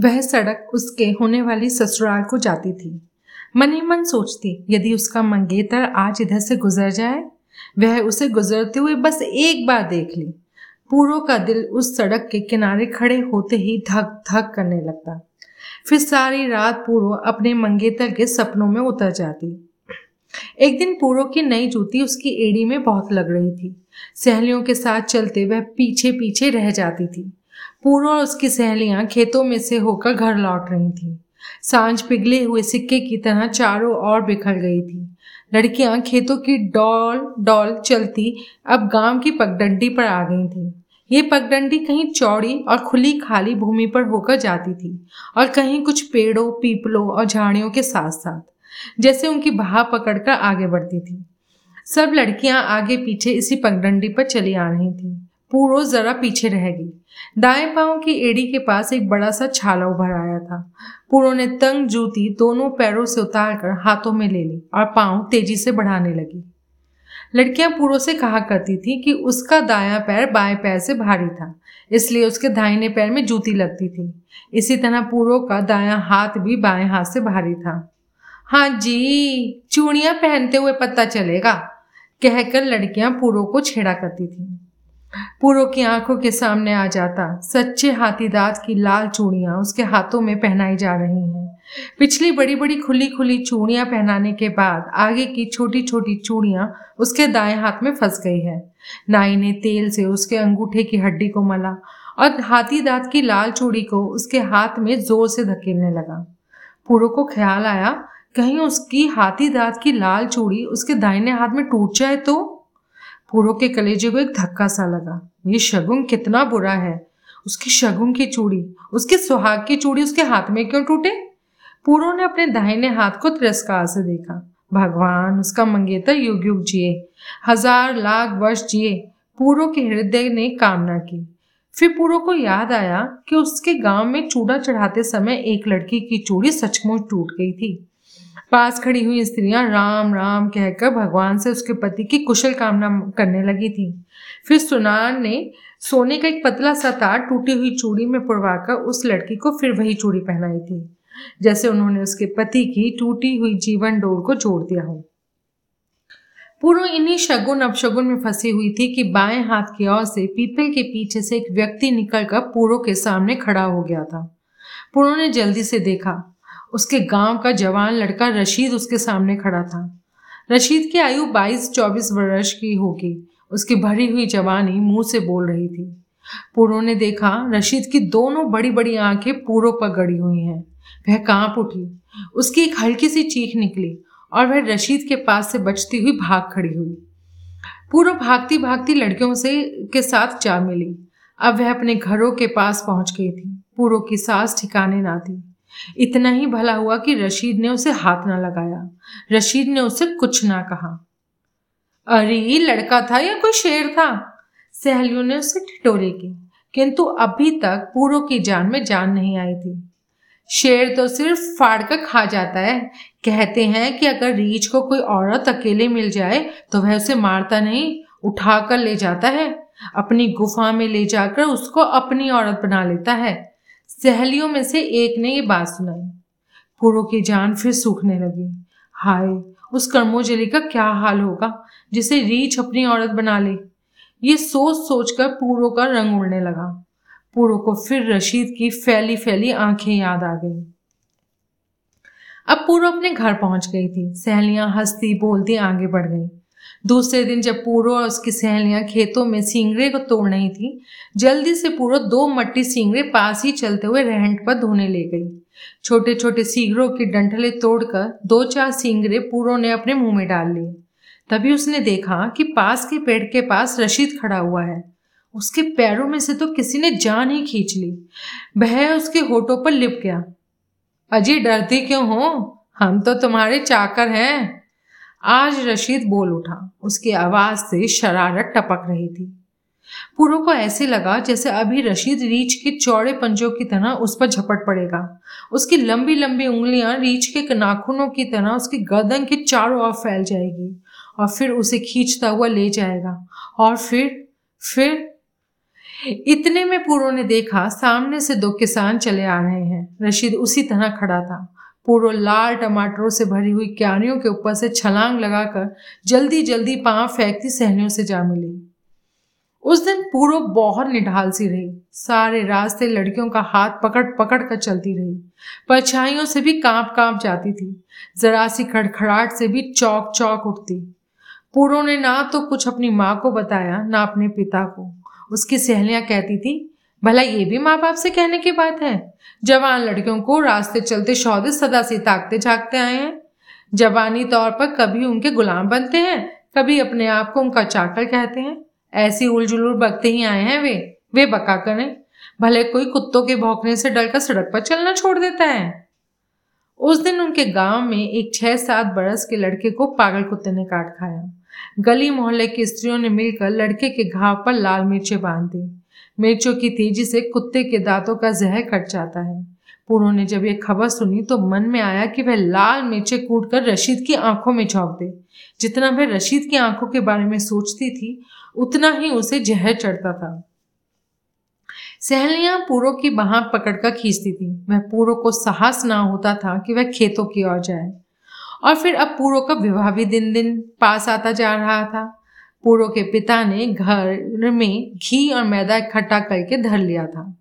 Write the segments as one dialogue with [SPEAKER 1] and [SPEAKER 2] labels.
[SPEAKER 1] वह सड़क उसके होने वाली ससुराल को जाती थी। मन ही मन सोचती, यदि उसका मंगेतर आज इधर से गुजर जाए, वह उसे गुजरते हुए बस एक बार देख ली। पूरो का दिल उस सड़क के किनारे खड़े होते ही धक धक करने लगता। फिर सारी रात पूरो अपने मंगेतर के सपनों में उतर जाती। एक दिन पूरो की नई जूती उसकी एड़ी में बहुत लग रही थी। सहेलियों के साथ चलते वह पीछे पीछे रह जाती थी। पूरो और उसकी सहेलियाँ खेतों में से होकर घर लौट रही थी। साँझ पिघले हुए सिक्के की तरह चारों ओर बिखर गई थी। लड़कियाँ खेतों की डॉल डॉल चलती अब गाँव की पगडंडी पर आ गई थी। ये पगडंडी कहीं चौड़ी और खुली खाली भूमि पर होकर जाती थी और कहीं कुछ पेड़ों, पीपलों और झाड़ियों के साथ साथ जैसे उनकी बहा पकड़कर आगे बढ़ती थी। सब लड़कियाँ आगे पीछे इसी पगडंडी पर चली आ रही थी। पूरो जरा पीछे रह गई। दाएँ पाँव की एड़ी के पास एक बड़ा सा छाला उभर आया था। पूरो ने तंग जूती दोनों पैरों से उतारकर हाथों में ले ली और पाँव तेज़ी से बढ़ाने लगी। लड़कियाँ पूरो से कहा करती थी कि उसका दायां पैर बाएँ पैर से भारी था, इसलिए उसके दाहिने पैर में जूती लगती थी। इसी तरह पूरो का दायां हाथ भी बाएँ हाथ से भारी था। हाँ जी, चूड़ियाँ पहनते हुए पता चलेगा, कहकर लड़कियाँ पूरो को छेड़ा करती थी। पूरो की आँखों के सामने आ जाता। सच्चे हाथी दांत की लाल चूड़ियाँ उसके हाथों में पहनाई जा रही हैं। पिछली बड़ी बड़ी खुली खुली चूड़ियाँ पहनाने के बाद आगे की छोटी छोटी चूड़ियाँ उसके दाएँ हाथ में फंस गई है। नाई ने तेल से उसके अंगूठे की हड्डी को मला और हाथी दांत की लाल चूड़ी को उसके हाथ में ज़ोर से धकेलने लगा। पूरो को ख्याल आया, कहीं उसकी हाथी दांत की लाल चूड़ी उसके दाहिने हाथ में टूट जाए तो? पूरो के कलेजे को एक धक्का सा लगा। ये शगुन कितना बुरा है। उसकी शगुन की चूड़ी, उसके सुहाग की चूड़ी उसके हाथ में क्यों टूटे? पूरो ने अपने दाहिने हाथ को तिरस्कार से देखा। भगवान, उसका मंगेतर युग युग जिए। हज़ार लाख वर्ष जिए। पूरो के हृदय ने कामना की। फिर पूरो को याद आया कि उसके गाँव में चूड़ा चढ़ाते समय एक लड़की की चूड़ी सचमुच टूट गई थी। पास खड़ी हुई स्त्रियाँ राम राम कहकर भगवान से उसके पति की कुशल कामना करने लगी थी। फिर सुनार ने सोने का एक पतला सा तार टूटी हुई चूड़ी में पुरवाकर उस लड़की को फिर वही चूड़ी पहनाई थी, जैसे उन्होंने उसके पति की टूटी हुई जीवन डोर को जोड़ दिया हो। पूर्व इन्हीं शगुन अपशगुन में फंसी हुई थी कि बाएँ हाथ की ओर से पीपल के पीछे से एक व्यक्ति निकलकर पूर्व के सामने खड़ा हो गया था। पूर्व ने जल्दी से देखा उसके गाँव का जवान लड़का रशीद उसके सामने खड़ा था। रशीद की आयु 22-24 वर्ष की होगी। उसकी भरी हुई जवानी मुँह से बोल रही थी। पूरो ने देखा, रशीद की दोनों बड़ी बड़ी आँखें पूरो पर गड़ी हुई हैं। वह काँप उठी। उसकी एक हल्की सी चीख निकली और वह रशीद के पास से बचती हुई भाग खड़ी हुई। पूरो भागती भागती लड़कियों से, के साथ जा मिली। अब वह अपने घरों के पास पहुँच गई थी। पूरो की सांस ठिकाने ना थी। इतना ही भला हुआ कि रशीद ने उसे हाथ ना लगाया। रशीद ने उसे कुछ ना कहा। अरे लड़का था या कोई शेर था? सहेलियों ने उसे ठिठोरे की, किंतु अभी तक पूरो की जान में जान नहीं आई थी। शेर तो सिर्फ़ फाड़ कर खा जाता है। कहते हैं कि अगर रीछ को कोई औरत अकेले मिल जाए तो वह उसे मारता नहीं उठा कर ले जाता है। अपनी गुफा में ले जाकर उसको अपनी औरत बना लेता है। सहेलियों में से एक ने ये बात सुनाई। पूरो की जान फिर सूखने लगी। हाय, उस कर्मोजली का क्या हाल होगा, जिसे रीछ अपनी औरत बना ले? ये सोच सोच कर पूरो का रंग उड़ने लगा। पूरो को फिर रशीद की फैली फैली आँखें याद आ गई। अब पूरो अपने घर पहुँच गई थी। सहेलियाँ हंसती बोलती आगे बढ़ गई। दूसरे दिन जब पूरो और उसकी सहेलियाँ खेतों में सिंगरे को तोड़ रही थी, जल्दी से पूरो दो मट्टी सिंगरे पास ही चलते हुए रहंट पर धोने ले गई। छोटे छोटे सींगरों की डंठले तोड़कर दो चार सिंगरे पूरो ने अपने मुँह में डाल लिए। तभी उसने देखा कि पास के पेड़ के पास रशीद खड़ा हुआ है। उसके पैरों में से तो किसी ने जान ही खींच ली। वह उसके होठों पर लिप गया। अजी, डरती क्यों हो? हम तो तुम्हारे चाकर हैं। आज रशीद बोल उठा। उसकी आवाज़ से शरारत टपक रही थी। पूरो को ऐसे लगा जैसे अभी रशीद रीछ के चौड़े पंजों की तरह उस पर झपट पड़ेगा। उसकी लंबी लंबी उंगलियाँ रीछ के नाखूनों की तरह उसकी गर्दन के चारों ओर फैल जाएगी और फिर उसे खींचता हुआ ले जाएगा। और फिर फिर इतने में पूरो ने देखा सामने से दो किसान चले आ रहे हैं। रशीद उसी तरह खड़ा था। पूरो लाल टमाटरों से भरी हुई क्यारियों के ऊपर से छलांग लगाकर जल्दी जल्दी पाँव फेंकती सहनियों से जा मिली। उस दिन पूरो बहुत निढाल सी रही। सारे रास्ते लड़कियों का हाथ पकड़ पकड़ कर चलती रही। परछाइयों से भी काँप काँप जाती थी। जरा सी खड़खड़ाहट से भी चौक चौक उठती। पूरो ने ना तो कुछ अपनी माँ को बताया, ना अपने पिता को। उसकी सहेलियाँ कहती थी भला ये भी माँ बाप से कहने की बात है? जवान लड़कियों को रास्ते चलते शौदे सदा से ताकते झाकते आए हैं। जवानी तौर पर कभी उनके गुलाम बनते हैं, कभी अपने आप को उनका चाकर कहते हैं। ऐसी उलझुलूर बकते ही आए हैं वे वे बका करें। भले कोई कुत्तों के भौंकने से डरकर सड़क पर चलना छोड़ देता है। उस दिन उनके गाँव में एक छह सात बरस के लड़के को पागल कुत्ते ने काट खाया। गली मोहल्ले की स्त्रियों ने मिलकर लड़के के घाव पर लाल मिर्चें बाँध दी। मिर्चों की तेज़ी से कुत्ते के दांतों का जहर कट जाता है। पूर्णों ने जब यह खबर सुनी तो मन में आया कि वह लाल मिर्चें कूट कर रशीद की आँखों में झोंक दे। जितना वह रशीद की आँखों के बारे में सोचती थी, उतना ही उसे जहर चढ़ता था। सहेलियाँ पूरो की बाह पकड़कर खींचती थी। वह पूरो को साहस ना होता था कि वह खेतों की ओर जाए। और फिर अब पूरो का विवाह भी दिन दिन पास आता जा रहा था। पूरो के पिता ने घर में घी और मैदा इकट्ठा करके धर लिया था।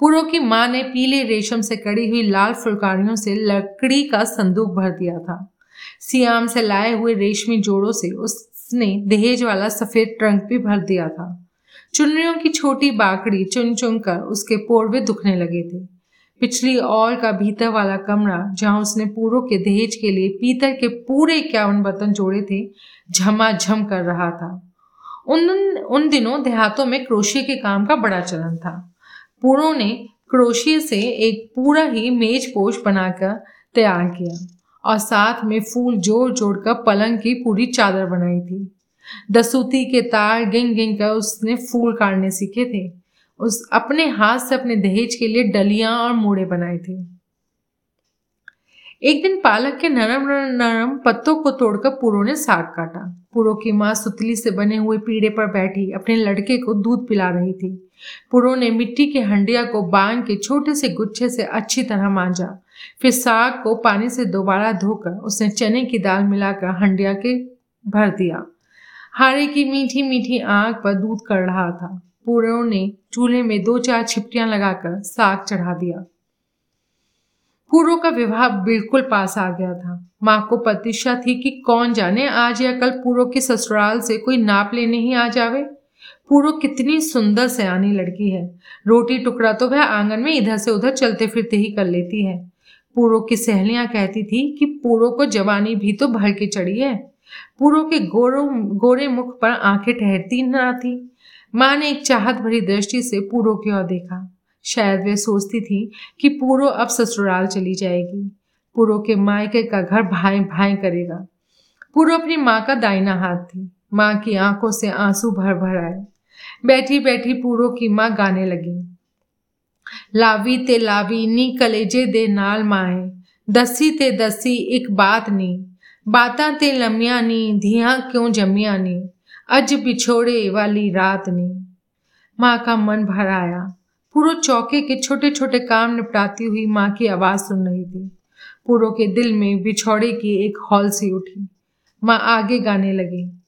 [SPEAKER 1] पूरो की माँ ने पीले रेशम से कड़ी हुई लाल फुलकारियों से लकड़ी का संदूक भर दिया था। सियाम से लाए हुए रेशमी जोड़ों से उसने दहेज वाला सफ़ेद ट्रंक भी भर दिया था। चुनरियों की छोटी बाकड़ी चुन चुन कर उसके पोरवे दुखने लगे थे। पिछली और का भीतर वाला कमरा जहाँ उसने पूरों के दहेज के लिए पीतल के पूरे इक्यावन बर्तन जोड़े थे, झमाझम जम कर रहा था। उन उन दिनों देहातों में क्रोशिया के काम का बड़ा चलन था। पूरों ने क्रोशिया से एक पूरा ही मेज पोश बनाकर तैयार किया और साथ में फूल जोड़ जोड़ कर पलंग की पूरी चादर बनाई थी। दसूती के तार गिंग गिंग कर उसने फूल काटने सीखे थे। उस, अपने हाथ से अपने दहेज के लिए डलियाँ और मूड़े बनाए थे। एक दिन पालक के नरम नरम पत्तों को तोड़कर पूरो ने साग काटा। पूरो की माँ सुतली से बने हुए पीड़े पर बैठी अपने लड़के को दूध पिला रही थी। पुरो ने मिट्टी के हंडिया को बांग के छोटे से गुच्छे से अच्छी तरह मांजा। फिर साग को पानी से दोबारा धोकर उसने चने की दाल मिलाकर हंडिया के भर दिया। हारे की मीठी मीठी आँख पर दूध कर रहा था। पूरों ने चूल्हे में दो चार छिपटियाँ लगाकर साग चढ़ा दिया। पूरो का विवाह बिल्कुल पास आ गया था। माँ को प्रतीक्षा थी कि कौन जाने, आज या कल पूर्व के ससुराल से कोई नाप लेने ही आ जावे। पूर्व कितनी सुंदर सयानी लड़की है। रोटी टुकड़ा तो वह आँगन में इधर से उधर चलते फिरते ही कर लेती है। पूर्व की सहेलियाँ कहती थी कि पूर्व को जवानी भी तो भर के चढ़ी है। पूर्व के गोरो, गोरे मुख पर आँखें ठहरती न थी माँ ने एक चाहत भरी दृष्टि से पूर्व की ओर देखा। शायद वे सोचती थी कि पूरो अब ससुराल चली जाएगी। पूरो के मायके का घर भाई भाई करेगा। पूरो अपनी माँ का दाइना हाथ थी। माँ की आँखों से आँसू भर भर आए। बैठी बैठी पूरो की माँ गाने लगी। लावी ते लावी, नी कलेजे दे नाल माए। दसी ते दसी एक बात नी। बाता ते लमिया नी, धिया क्यों जमिया नी? अज बिछोड़े वाली रात नी। माँ का मन भर आया। पूरो चौके के छोटे छोटे काम निपटाती हुई माँ की आवाज़ सुन रही थी। पूरो के दिल में बिछौड़े की एक हॉल सी उठी। माँ आगे गाने लगी।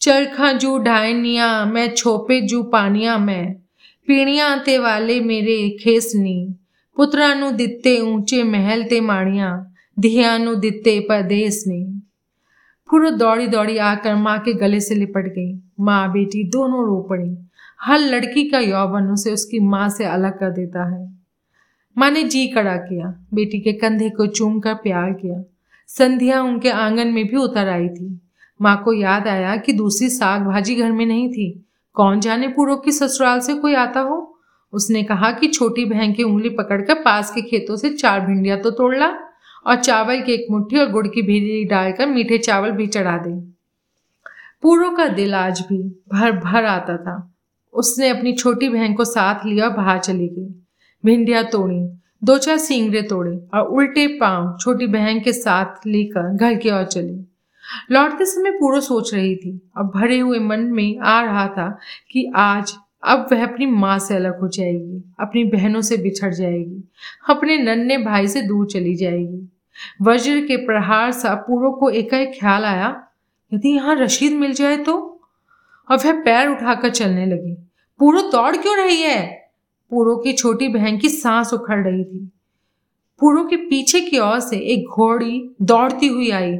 [SPEAKER 1] चरखा जू ढायनिया मैं छोपे जू पानिया, मैं। पीणिया ते वाले मेरे खेसनी पुत्रा नु दिते ऊँचे महल ते माणिया धिया नु दिते परदेस ने। पूरा दौड़ी दौड़ी आकर माँ के गले से लिपट गई। माँ बेटी दोनों रो पड़ी। हर लड़की का यौवन उसे उसकी माँ से अलग कर देता है। माँ ने जी कड़ा किया। बेटी के कंधे को चूम कर प्यार किया। संध्या उनके आँगन में भी उतर आई थी। माँ को याद आया कि दूसरी साग भाजी घर में नहीं थी। कौन जाने पूर्व की ससुराल से कोई आता हो? उसने कहा कि छोटी बहन की उंगली पकड़कर पास के खेतों से चार भिंडिया तो तोड़ ला। और चावल की एक मुट्ठी और गुड़ की भीड़ी डालकर मीठे चावल भी चढ़ा दे। पूर्व का दिल आज भी भर भर आता था। उसने अपनी छोटी बहन को साथ लिया और बाहर चली गई। भिंडिया तोड़ी, दो चार सींगरे तोड़े और उल्टे पाँव छोटी बहन के साथ लेकर घर की ओर चली। लौटते समय पूरा सोच रही थी और भरे हुए मन में आ रहा था कि आज अब वह अपनी माँ से अलग हो जाएगी, अपनी बहनों से बिछड़ जाएगी, अपने नन्हे भाई से दूर चली जाएगी। वज्र के प्रहार सा पूर्व को एकाएक ख्याल आया। यदि यहाँ रशीद मिल जाए तो? और वह पैर उठाकर चलने लगी। पूरो दौड़ क्यों रही है? पूरो की छोटी बहन की सांस उखड़ रही थी। पूरो के पीछे की ओर से एक घोड़ी दौड़ती हुई आई।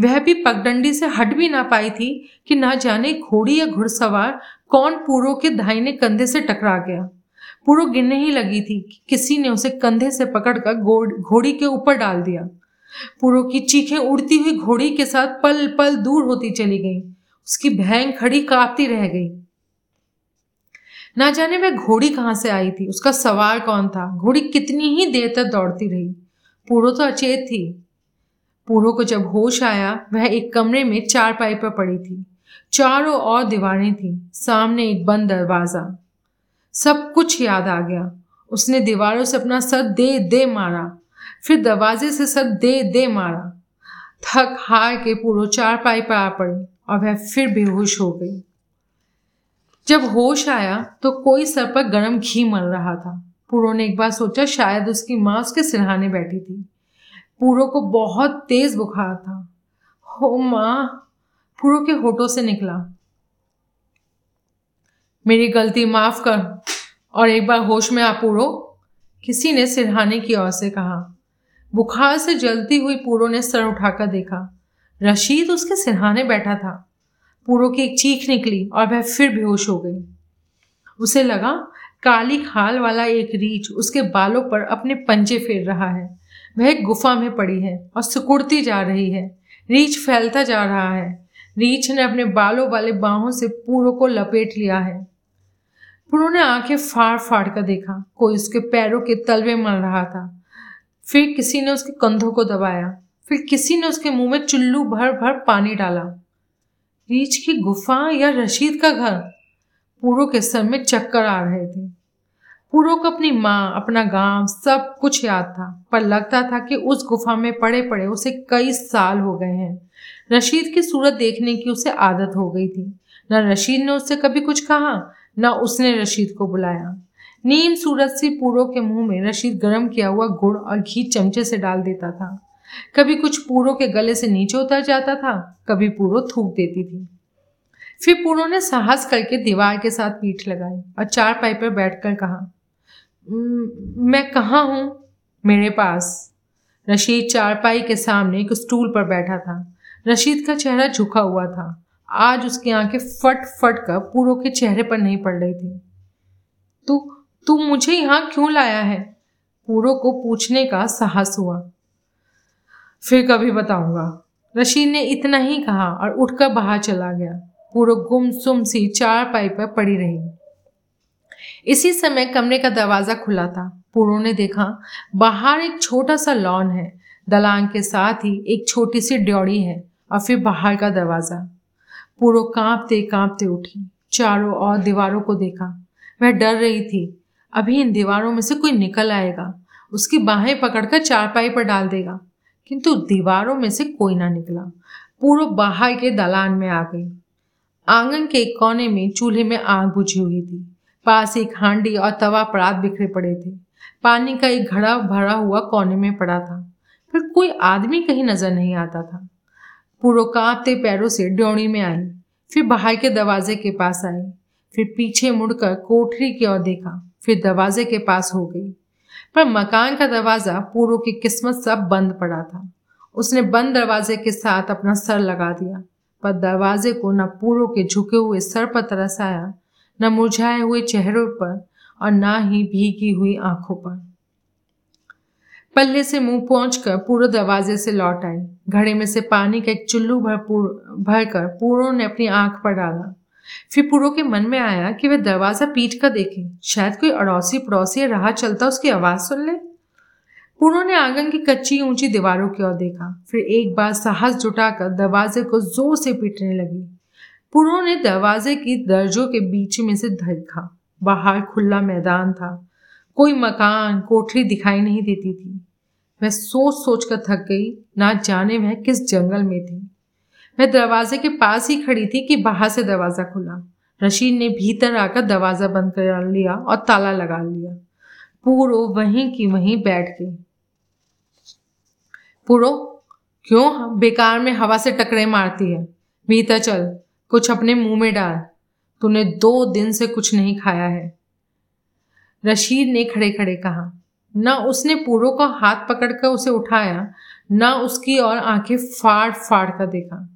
[SPEAKER 1] वह भी पगडंडी से हट भी ना पाई थी कि ना जाने घोड़ी या घुड़सवार कौन पूरो के दाहिने कंधे से टकरा गया। पूरो गिरने ही लगी थी कि किसी ने उसे कंधे से पकड़कर घोड़ी के ऊपर डाल दिया। पूरो की चीखें उड़ती हुई घोड़ी के साथ पल पल दूर होती चली गई। उसकी बहन खड़ी कांपती रह गई। ना जाने वह घोड़ी कहाँ से आई थी। उसका सवार कौन था? घोड़ी कितनी ही देर तक दौड़ती रही। पूरो तो अचेत थी। पूरो को जब होश आया, वह एक कमरे में चार पाई पर पड़ी थी। चारों और दीवारें थी। सामने एक बंद दरवाज़ा। सब कुछ याद आ गया। उसने दीवारों से अपना सर दे दे मारा। फिर दरवाजे से सर दे दे मारा। थक हार के पूरो चार पाई पर आ पड़ी और वह फिर बेहोश हो गई। जब होश आया तो कोई सर पर गर्म घी मल रहा था। पूरो ने एक बार सोचा शायद उसकी माँ उसके सिरहाने बैठी थी। पूरो को बहुत तेज बुखार था। हो माँ, पूरो के होठों से निकला। मेरी गलती माफ़ कर और एक बार होश में आ पूरो। किसी ने सिरहाने की ओर से कहा। बुखार से जलती हुई पूरो ने सर उठाकर देखा। रशीद उसके सिरहाने बैठा था। पूरो की एक चीख निकली और वह फिर बेहोश हो गई। उसे लगा, काली खाल वाला एक रीछ उसके बालों पर अपने पंजे फेर रहा है। वह एक गुफा में पड़ी है और सुकुड़ती जा रही है। रीछ फैलता जा रहा है। रीछ ने अपने बालों वाले बाहों से पूरो को लपेट लिया है। पूरो ने आँखें फाड़ फाड़ कर देखा। कोई उसके पैरों के तलवे मल रहा था। फिर किसी ने उसके कंधों को दबाया। फिर किसी ने उसके मुँह में चुल्लू भर भर पानी डाला। रीछ की गुफा या रशीद का घर? पूरो के सर में चक्कर आ रहे थे। पूरो को अपनी माँ, अपना गाँव, सब कुछ याद था, पर लगता था कि उस गुफा में पड़े पड़े उसे कई साल हो गए हैं। रशीद की सूरत देखने की उसे आदत हो गई थी। न रशीद ने उससे कभी कुछ कहा, न उसने रशीद को बुलाया। नीम सूरज सी पूरो के मुँह में रशीद गर्म किया हुआ गुड़ और घी चमचे से डाल देता था। कभी कुछ पूरो के गले से नीचे उतर जाता था, कभी पूरो थूक देती थी। फिर पूरो ने साहस करके दीवार के साथ पीठ लगाई और चार पाई पर बैठकर कहा मैं कहाँ हूँ? मेरे पास। रशीद चारपाई के सामने एक स्टूल पर बैठा था। रशीद का चेहरा झुका हुआ था। आज उसकी आँखें फट फट कर पूरो के चेहरे पर नहीं पड़ रही थी। तू तू मुझे यहाँ क्यों लाया है? पूरो को पूछने का साहस हुआ। फिर कभी बताऊँगा। रशीद ने इतना ही कहा और उठकर बाहर चला गया। पूरा गुमसुम सी चार पाई पर पड़ी रही। इसी समय कमरे का दरवाज़ा खुला था। पूरो ने देखा, बाहर एक छोटा सा लॉन है। दलान के साथ ही एक छोटी सी ड्योड़ी है और फिर बाहर का दरवाज़ा। पूरो कांपते कांपते उठी। चारों और दीवारों को देखा। वह डर रही थी अभी इन दीवारों में से कोई निकल आएगा, उसकी बाहें पकड़कर चारपाई पर डाल देगा। किंतु दीवारों में से कोई ना निकला। पूर्व बाहर के दलान में आ गई। आँगन के एक कोने में चूल्हे में आग बुझी हुई थी। पास एक हांडी और तवा परात बिखरे पड़े थे। पानी का एक घड़ा भरा हुआ कोने में पड़ा था। फिर कोई आदमी कहीं नज़र नहीं आता था। पूर्व कांपते पैरों से ड्योड़ी में आई। फिर बाहर के दरवाजे के पास आई। फिर पीछे मुड़कर कोठरी की ओर देखा। फिर दरवाजे के पास हो गई। पर मकान का दरवाज़ा पूरो की किस्मत सब बंद पड़ा था। उसने बंद दरवाजे के साथ अपना सर लगा दिया, पर दरवाजे को न पूरो के झुके हुए सर पर तरस आया न मुरझाए हुए चेहरों पर और ना ही भीगी हुई आँखों पर। पल्ले से मुँह पहुंचकर पूरो दरवाजे से लौट आई। घड़े में से पानी का एक चुल्लू भर भरकर पूरो ने अपनी आँख पर डाला। फिर पूरो के मन में आया कि वह दरवाज़ा पीट कर देखे। शायद कोई अड़ोसी पड़ोसी राह चलता उसकी आवाज़ सुन ले। पूरो ने आँगन की कच्ची ऊँची दीवारों की ओर देखा। फिर एक बार साहस जुटाकर दरवाजे को ज़ोर से पीटने लगी। पूरो ने दरवाजे की दर्जों के बीच में से देखा। बाहर खुला मैदान था। कोई मकान, कोठरी दिखाई नहीं देती थी। वह सोच सोच कर थक गई। ना जाने वह किस जंगल में थी। मैं दरवाजे के पास ही खड़ी थी कि बाहर से दरवाज़ा खुला। रशीद ने भीतर आकर दरवाज़ा बंद कर लिया और ताला लगा लिया। पूरो वहीं की वहीं बैठ गई। पूरो क्यों बेकार में हवा से टकरे मारती है? भीतर चल, कुछ अपने मुँह में डाल। तूने दो दिन से कुछ नहीं खाया है। रशीद ने खड़े खड़े कहा, ना उसने पूरो को हाथ पकड़कर उसे उठाया, ना उसकी और आँखें फाड़ फाड़ कर देखा।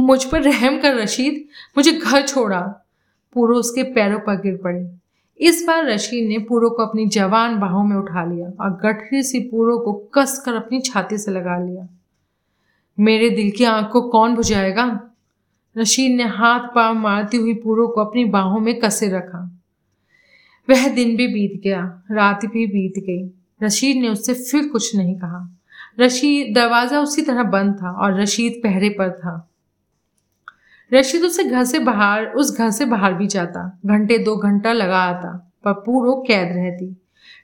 [SPEAKER 1] मुझ पर रहम कर रशीद, मुझे घर छोड़ा। पूरो उसके पैरों पर गिर पड़ी। इस बार रशीद ने पूरो को अपनी जवान बाहों में उठा लिया और गठरी सी पूरो को कस कर अपनी छाती से लगा लिया। मेरे दिल की आँख को कौन बुझाएगा? रशीद ने हाथ पाँव मारती हुई पूरो को अपनी बाहों में कसे रखा। वह दिन भी बीत गया, रात भी बीत गई। रशीद ने उससे फिर कुछ नहीं कहा। रशीद दरवाज़ा उसी तरह बंद था और रशीद पहरे पर था। रशीद उसे घर से बाहर, उस घर से बाहर भी जाता। घंटे दो घंटा लगा आता, पर पूरो कैद रहती।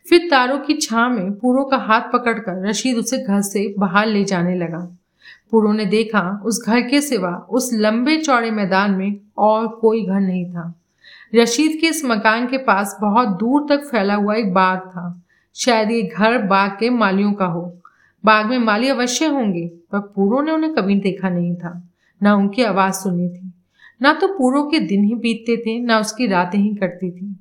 [SPEAKER 1] फिर तारों की छा में पूरो का हाथ पकड़कर रशीद उसे घर से बाहर ले जाने लगा। पूरो ने देखा, उस घर के सिवा उस लंबे चौड़े मैदान में और कोई घर नहीं था। रशीद के इस मकान के पास बहुत दूर तक फैला हुआ एक बाग था। शायद ये घर बाग के मालियों का हो। बाग में माली अवश्य होंगे, पर पूरो ने उन्हें कभी देखा नहीं था, ना उनकी आवाज़ सुनी थी। ना तो पूरो के दिन ही बीतते थे, ना उसकी रातें ही कटती थी।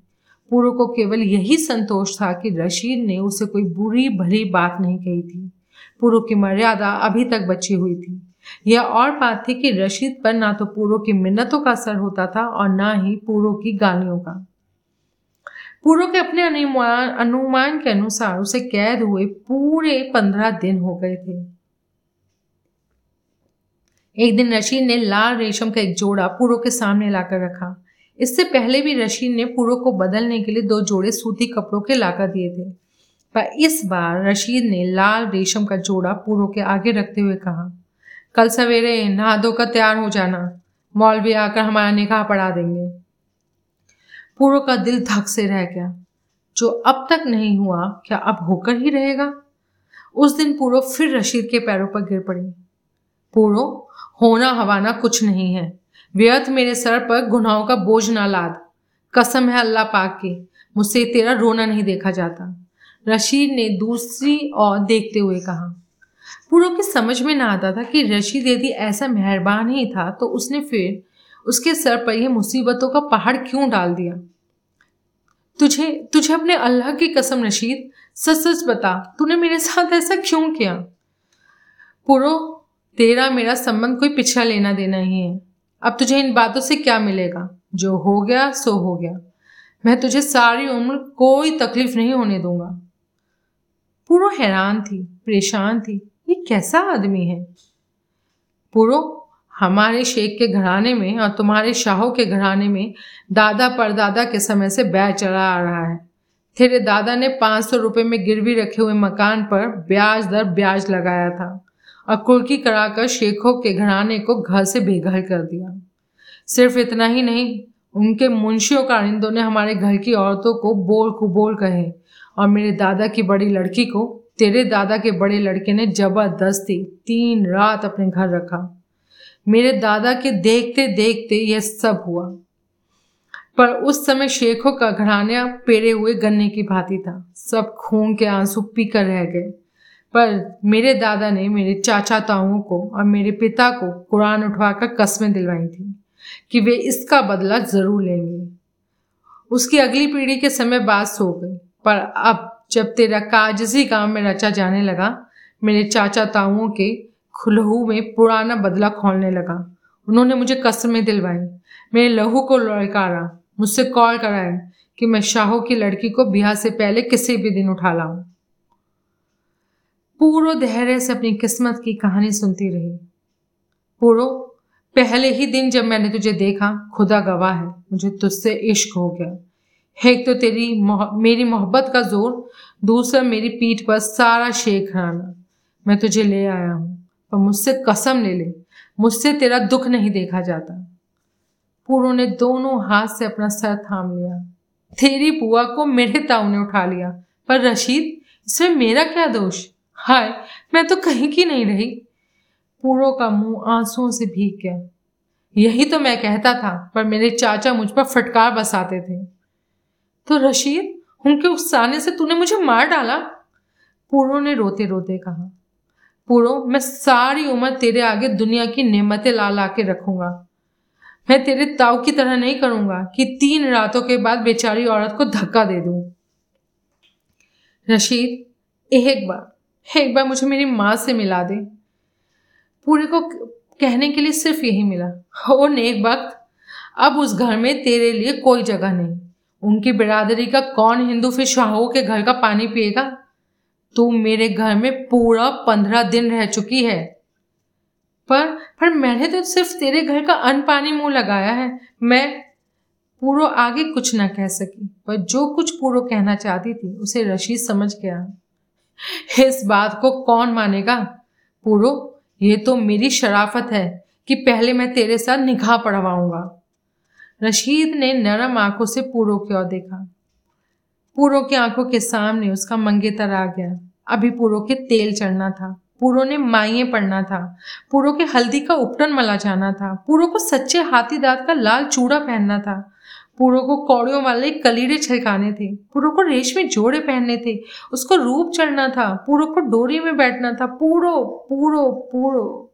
[SPEAKER 1] पूरो को केवल यही संतोष था कि रशीद ने उसे कोई बुरी, भली बात नहीं कही थी। पूरो की मर्यादा अभी तक बची हुई थी। यह और बात थी कि रशीद पर ना तो पूरो की मिन्नतों का असर होता था और ना ही पूरो की गालियों का। पूरो के अपने अनुमान अनुमान के अनुसार उसे कैद हुए पूरे पंद्रह दिन हो गए थे। एक दिन रशीद ने लाल रेशम का एक जोड़ा पूर्व के सामने लाकर रखा। इससे पहले भी रशीद ने पूर्व को बदलने के लिए दो जोड़े सूती कपड़ों के लाकर दिए थे। पर इस बार रशीद ने लाल रेशम का जोड़ा पूर्व के आगे रखते हुए कहा, कल सवेरे नहा धोकर तैयार हो जाना। मौलवी आकर हमारा निकाह पढ़ा देंगे। पूर्व का दिल धक से रह गया। जो अब तक नहीं हुआ, क्या अब होकर ही रहेगा? उस दिन पूरो फिर रशीद के पैरों पर गिर पड़ी। पूरो होना हवाना कुछ नहीं है। व्यर्थ मेरे सर पर गुनाहों का बोझ ना लाद। कसम है अल्लाह पाक की, मुझसे तेरा रोना नहीं देखा जाता। रशीद ने दूसरी ओर देखते हुए कहा पूरो की समझ में ना आता था कि रशीद यदि ऐसा मेहरबान ही था तो उसने फिर उसके सर पर यह मुसीबतों का पहाड़ क्यों डाल दिया? तुझे तुझे अपने अल्लाह की कसम रशीद सच सच बता, तूने मेरे साथ ऐसा क्यों किया? पुरो, तेरा मेरा संबंध कोई पिछड़ा लेना देना ही है। अब तुझे इन बातों से क्या मिलेगा? जो हो गया, सो हो गया। मैं तुझे सारी उम्र कोई तकलीफ़ नहीं होने दूँगा। पूरो हैरान थी, परेशान थी, ये कैसा आदमी है? पूरो हमारे शेख के घराने में और तुम्हारे शाहों के घराने में दादा परदादा के समय से बैर चला आ रहा है। तेरे दादा ने पाँच सौ रुपये में गिरवी रखे हुए मकान पर ब्याज दर ब्याज लगाया था और कुर्की कराकर शेखों के घराने को घर से बेघर कर दिया। सिर्फ़ इतना ही नहीं, उनके मुंशियों कारिंदों ने हमारे घर की औरतों को बोल कुबोल कहे और मेरे दादा की बड़ी लड़की को, तेरे दादा के बड़े लड़के ने ज़बरदस्ती तीन रात अपने घर रखा। मेरे दादा के देखते देखते यह सब हुआ। पर उस समय शेखों का घराना पेरे हुए गन्ने की भांति था। सब खून के आँसू पीकर रह गए। पर मेरे दादा ने मेरे चाचा ताऊओं को और मेरे पिता को कुरान उठवाकर कस्में दिलवाई थी कि वे इसका बदला ज़रूर लेंगे। उसकी अगली पीढ़ी के समय बात सो गई। पर अब जब तेरा काजसी काम में रचा जाने लगा, मेरे चाचा ताऊओं के खुलहू में पुराना बदला खोलने लगा। उन्होंने मुझे कसमें दिलवाई। मेरे लहू को लड़कारा मुझसे कॉल कराया कि मैं शाहों की लड़की को ब्याह से पहले किसी भी दिन उठा लाऊं। पूरो धैर्य से अपनी किस्मत की कहानी सुनती रही। पूरो, पहले ही दिन जब मैंने तुझे देखा, खुदा गवाह है, मुझे तुझसे इश्क हो गया। एक तो तेरी मेरी मोहब्बत का ज़ोर, दूसरा मेरी पीठ पर सारा शेख घराना मैं तुझे ले आया हूँ। पर मुझसे कसम ले ले, मुझसे तेरा दुख नहीं देखा जाता। पूरो ने दोनों हाथ से अपना सर थाम लिया। तेरी बुआ को मेरे ताऊ ने उठा लिया। पर रशीद, इसमें मेरा क्या दोष? हाय, मैं तो कहीं की नहीं रही। पूरो का मुँह आंसुओं से भीग गया। यही तो मैं कहता था, पर मेरे चाचा मुझ पर फटकार बसाते थे। तो रशीद, उनके उकसाने से तूने मुझे मार डाला? पूरो ने रोते रोते कहा। पूरो, मैं सारी उम्र तेरे आगे दुनिया की नेमतें ला ला के रखूँगा। मैं तेरे ताऊ की तरह नहीं करूँगा कि तीन रातों के बाद बेचारी औरत को धक्का दे दूँ। रशीद, एक बार एक बार मुझे मेरी माँ से मिला दे। पूरे को कहने के लिए सिर्फ़ यही मिला। ओ नेक वक्त, अब उस घर में तेरे लिए कोई जगह नहीं। उनकी बिरादरी का कौन हिंदू फिर शाहों के घर का पानी पिएगा? तू मेरे घर में पूरा पंद्रह दिन रह चुकी है। पर पर मैंने तो सिर्फ़ तेरे घर का अन्न पानी मुँह लगाया है। मैं पूरो आगे कुछ ना कह सकी, पर जो कुछ पूरो कहना चाहती थी, उसे रशीद समझ गया। इस बात को कौन मानेगा? पूरो ये तो मेरी शराफत है कि पहले मैं तेरे साथ निगाह पढ़वाऊँगा रशीद ने नरम आँखों से पूरो की ओर देखा। पूरो की आँखों के सामने उसका मंगेतर आ गया। अभी पूरो के तेल चढ़ना था, पूरो ने माइए पढ़ना था, पूरो के हल्दी का उपटन मला जाना था, पूरो को सच्चे हाथी दांत का लाल चूड़ा पहनना था, पूरो को कौड़ियों वाले कलीरे छिड़काने थे, पूरो को रेशमी जोड़े पहनने थे, उसको रूप चढ़ना था, पूरो को डोरी में बैठना था, पूरो पूरो पूरो।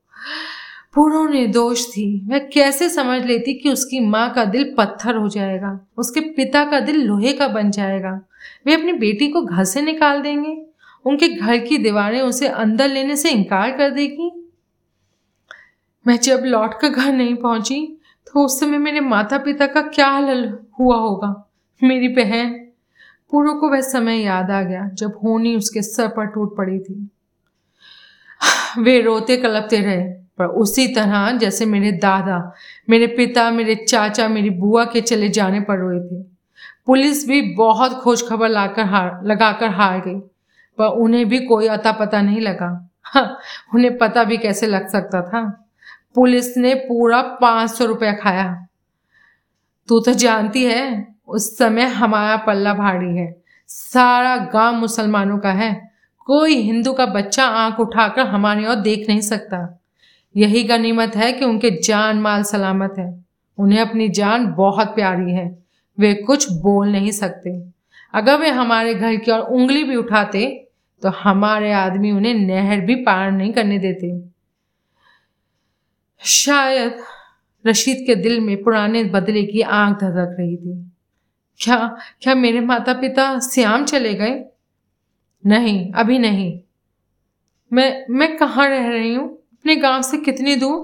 [SPEAKER 1] पूरो निर्दोष थी। वह कैसे समझ लेती कि उसकी माँ का दिल पत्थर हो जाएगा? उसके पिता का दिल लोहे का बन जाएगा? वे अपनी बेटी को घर से निकाल देंगे? उनके घर की दीवारें उसे अंदर लेने से इनकार कर देगी? मैं जब लौट कर घर नहीं पहुँची तो उस समय मेरे माता पिता का क्या हाल हुआ होगा? मेरी बहन? पूरो को वह समय याद आ गया, जब होनी उसके सर पर टूट पड़ी थी। वे रोते कलपते रहे। पर उसी तरह जैसे मेरे दादा, मेरे पिता, मेरे चाचा, मेरी बुआ के चले जाने पर रोए थे। पुलिस भी बहुत खोज खबर लाकर हार, लगाकर हार गई, पर उन्हें भी कोई अता पता नहीं लगा। हाँ उन्हें पता भी कैसे लग सकता था। पुलिस ने पूरा पाँच सौ रुपया खाया। तू तो जानती है, उस समय हमारा पल्ला भारी है। सारा गाँव मुसलमानों का है। कोई हिंदू का बच्चा आँख उठाकर हमारी ओर देख नहीं सकता। यही गनीमत है कि उनके जान माल सलामत है। उन्हें अपनी जान बहुत प्यारी है। वे कुछ बोल नहीं सकते। अगर वे हमारे घर की ओर उंगली भी उठाते तो हमारे आदमी उन्हें नहर भी पार नहीं करने देते। शायद रशीद के दिल में पुराने बदले की आँख धधक रही थी। क्या क्या मेरे माता पिता श्याम चले गए? नहीं, अभी नहीं। मैं मैं कहाँ रह रही हूँ? अपने गाँव से कितनी दूर?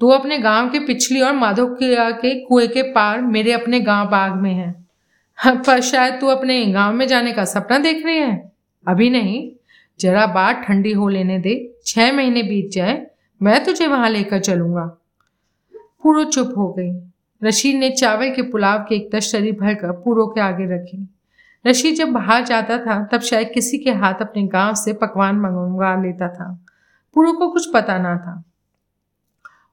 [SPEAKER 1] तू अपने गाँव के पिछली और माधव के कुएँ के पार मेरे अपने गाँव बाग में है, पर शायद तू अपने गाँव में जाने का सपना देख रही है। अभी नहीं। जरा बात ठंडी हो लेने दे। छह महीने बीत जाए, मैं तुझे वहाँ लेकर चलूँगा। पूरो चुप हो गई। रशीद ने चावल के पुलाव की एक तश्तरी भरकर पूरो के आगे रखी। रशीद जब बाहर जाता था, तब शायद किसी के हाथ अपने गाँव से पकवान मंगवा लेता था। पूरो को कुछ पता ना था।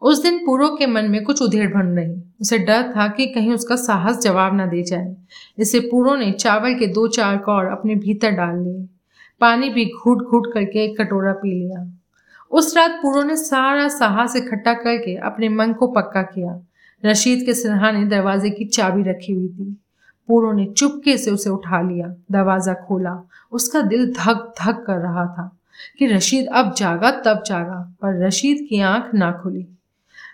[SPEAKER 1] उस दिन पूरो के मन में कुछ उधेड़ बन रही। उसे डर था कि कहीं उसका साहस जवाब ना दे जाए। इसे पूरो ने चावल के दो चार कौर अपने भीतर डाल लिए। पानी भी घूट घूट करके एक कटोरा पी लिया। उस रात पूरो ने सारा साहस इकट्ठा करके अपने मन को पक्का किया। रशीद के सिरहाने दरवाजे की चाबी रखी हुई थी। पूरो ने चुपके से उसे उठा लिया। दरवाज़ा खोला। उसका दिल धक धक कर रहा था। कि रशीद अब जागा, तब जागा, पर रशीद की आँख ना खुली।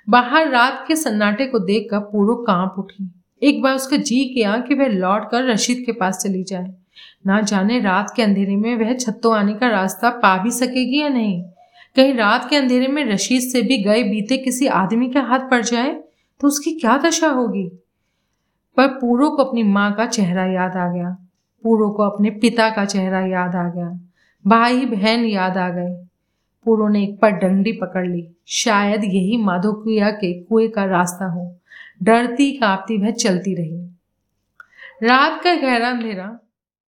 [SPEAKER 1] बाहर रात के सन्नाटे को देखकर पूरो काँप उठी। एक बार उसका जी किया कि वह लौट कर रशीद के पास चली जाए। ना जाने रात के अंधेरे में वह छत्तों आने का रास्ता पा भी सकेगी या नहीं? कहीं रात के अंधेरे में रशीद से भी गए बीते किसी आदमी के हाथ पड़ जाए तो उसकी क्या दशा होगी? पर पूरो को अपनी माँ का चेहरा याद आ गया। पूरो को अपने पिता का चेहरा याद आ गया। भाई बहन याद आ गए। पूरो ने एक पर डंडी पकड़ ली। शायद यही माधोकुया के कुएँ का रास्ता हो। डरती कांपती वह चलती रही। रात का गहरा अंधेरा